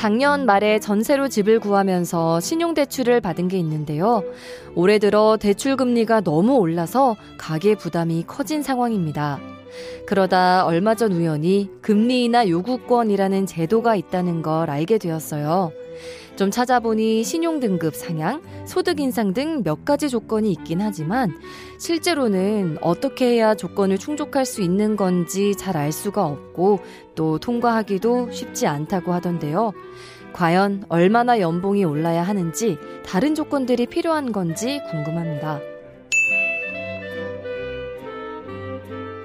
작년 말에 전세로 집을 구하면서 신용대출을 받은 게 있는데요. 올해 들어 대출 금리가 너무 올라서 가계 부담이 커진 상황입니다. 그러다 얼마 전 우연히 금리나 요구권이라는 제도가 있다는 걸 알게 되었어요. 좀 찾아보니 신용등급 상향, 소득 인상 등 몇 가지 조건이 있긴 하지만 실제로는 어떻게 해야 조건을 충족할 수 있는 건지 잘 알 수가 없고 또 통과하기도 쉽지 않다고 하던데요. 과연 얼마나 연봉이 올라야 하는지 다른 조건들이 필요한 건지 궁금합니다.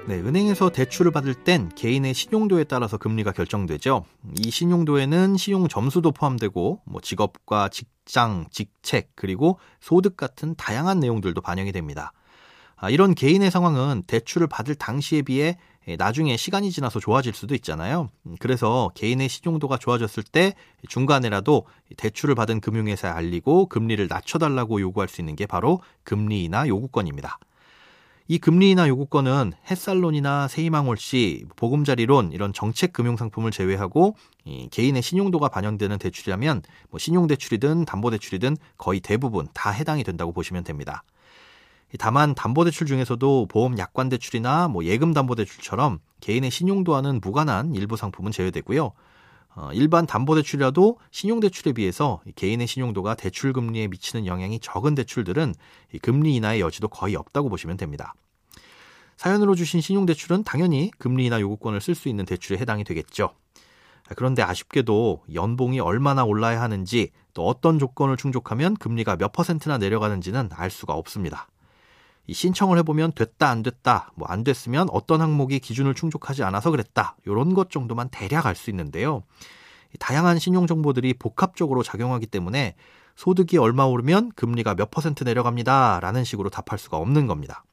네, 은행에서 대출을 받을 땐 개인의 신용도에 따라서 금리가 결정되죠. 이 신용도에는 신용 점수도 포함되고 뭐 직업과 직장, 직책 그리고 소득 같은 다양한 내용들도 반영이 됩니다. 아, 이런 개인의 상황은 대출을 받을 당시에 비해 나중에 시간이 지나서 좋아질 수도 있잖아요. 그래서 개인의 신용도가 좋아졌을 때 중간에라도 대출을 받은 금융회사에 알리고 금리를 낮춰달라고 요구할 수 있는 게 바로 금리나 요구권입니다. 이 금리나 요구권은 햇살론이나 세희망홀씨, 보금자리론 이런 정책 금융 상품을 제외하고 개인의 신용도가 반영되는 대출이라면 뭐 신용대출이든 담보대출이든 거의 대부분 다 해당이 된다고 보시면 됩니다. 다만 담보대출 중에서도 보험 약관 대출이나 뭐 예금 담보대출처럼 개인의 신용도와는 무관한 일부 상품은 제외되고요. 어, 일반 담보대출이라도 신용대출에 비해서 개인의 신용도가 대출 금리에 미치는 영향이 적은 대출들은 금리 인하의 여지도 거의 없다고 보시면 됩니다. 사연으로 주신 신용대출은 당연히 금리 인하 요구권을 쓸 수 있는 대출에 해당이 되겠죠. 그런데 아쉽게도 연봉이 얼마나 올라야 하는지 또 어떤 조건을 충족하면 금리가 몇 퍼센트나 내려가는지는 알 수가 없습니다. 이 신청을 해보면 됐다 안 됐다 뭐 안 됐으면 어떤 항목이 기준을 충족하지 않아서 그랬다 이런 것 정도만 대략 알 수 있는데요. 다양한 신용 정보들이 복합적으로 작용하기 때문에 소득이 얼마 오르면 금리가 몇 퍼센트 내려갑니다 라는 식으로 답할 수가 없는 겁니다.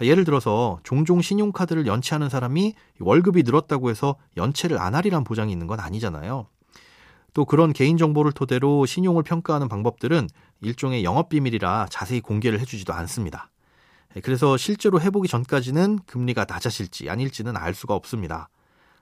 예를 들어서 종종 신용카드를 연체하는 사람이 월급이 늘었다고 해서 연체를 안 하리란 보장이 있는 건 아니잖아요. 또 그런 개인정보를 토대로 신용을 평가하는 방법들은 일종의 영업비밀이라 자세히 공개를 해주지도 않습니다. 예, 그래서 실제로 해보기 전까지는 금리가 낮아질지 아닐지는 알 수가 없습니다.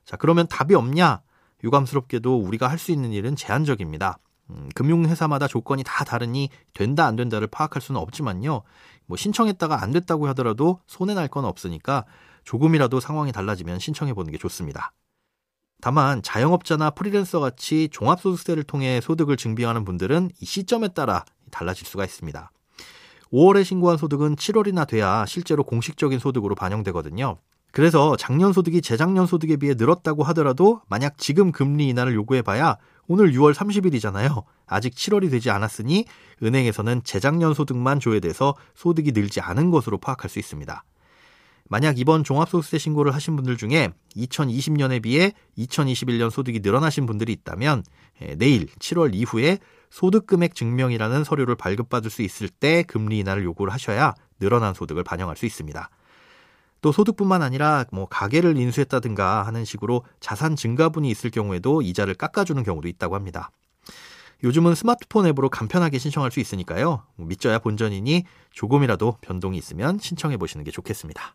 자, 그러면 답이 없냐? 유감스럽게도 우리가 할 수 있는 일은 제한적입니다. 음, 금융회사마다 조건이 다 다르니 된다 안 된다를 파악할 수는 없지만요. 뭐 신청했다가 안 됐다고 하더라도 손해 날 건 없으니까 조금이라도 상황이 달라지면 신청해 보는 게 좋습니다. 다만 자영업자나 프리랜서 같이 종합소득세를 통해 소득을 증빙하는 분들은 이 시점에 따라 달라질 수가 있습니다. 5월에 신고한 소득은 7월이나 돼야 실제로 공식적인 소득으로 반영되거든요. 그래서 작년 소득이 재작년 소득에 비해 늘었다고 하더라도 만약 지금 금리 인하를 요구해봐야 오늘 6월 30일이잖아요. 아직 7월이 되지 않았으니 은행에서는 재작년 소득만 조회돼서 소득이 늘지 않은 것으로 파악할 수 있습니다. 만약 이번 종합소득세 신고를 하신 분들 중에 2020년에 비해 2021년 소득이 늘어나신 분들이 있다면 내일 7월 이후에 소득금액 증명이라는 서류를 발급받을 수 있을 때 금리 인하를 요구를 하셔야 늘어난 소득을 반영할 수 있습니다. 또 소득뿐만 아니라 뭐 가게를 인수했다든가 하는 식으로 자산 증가분이 있을 경우에도 이자를 깎아주는 경우도 있다고 합니다. 요즘은 스마트폰 앱으로 간편하게 신청할 수 있으니까요. 믿져야 본전이니 조금이라도 변동이 있으면 신청해 보시는 게 좋겠습니다.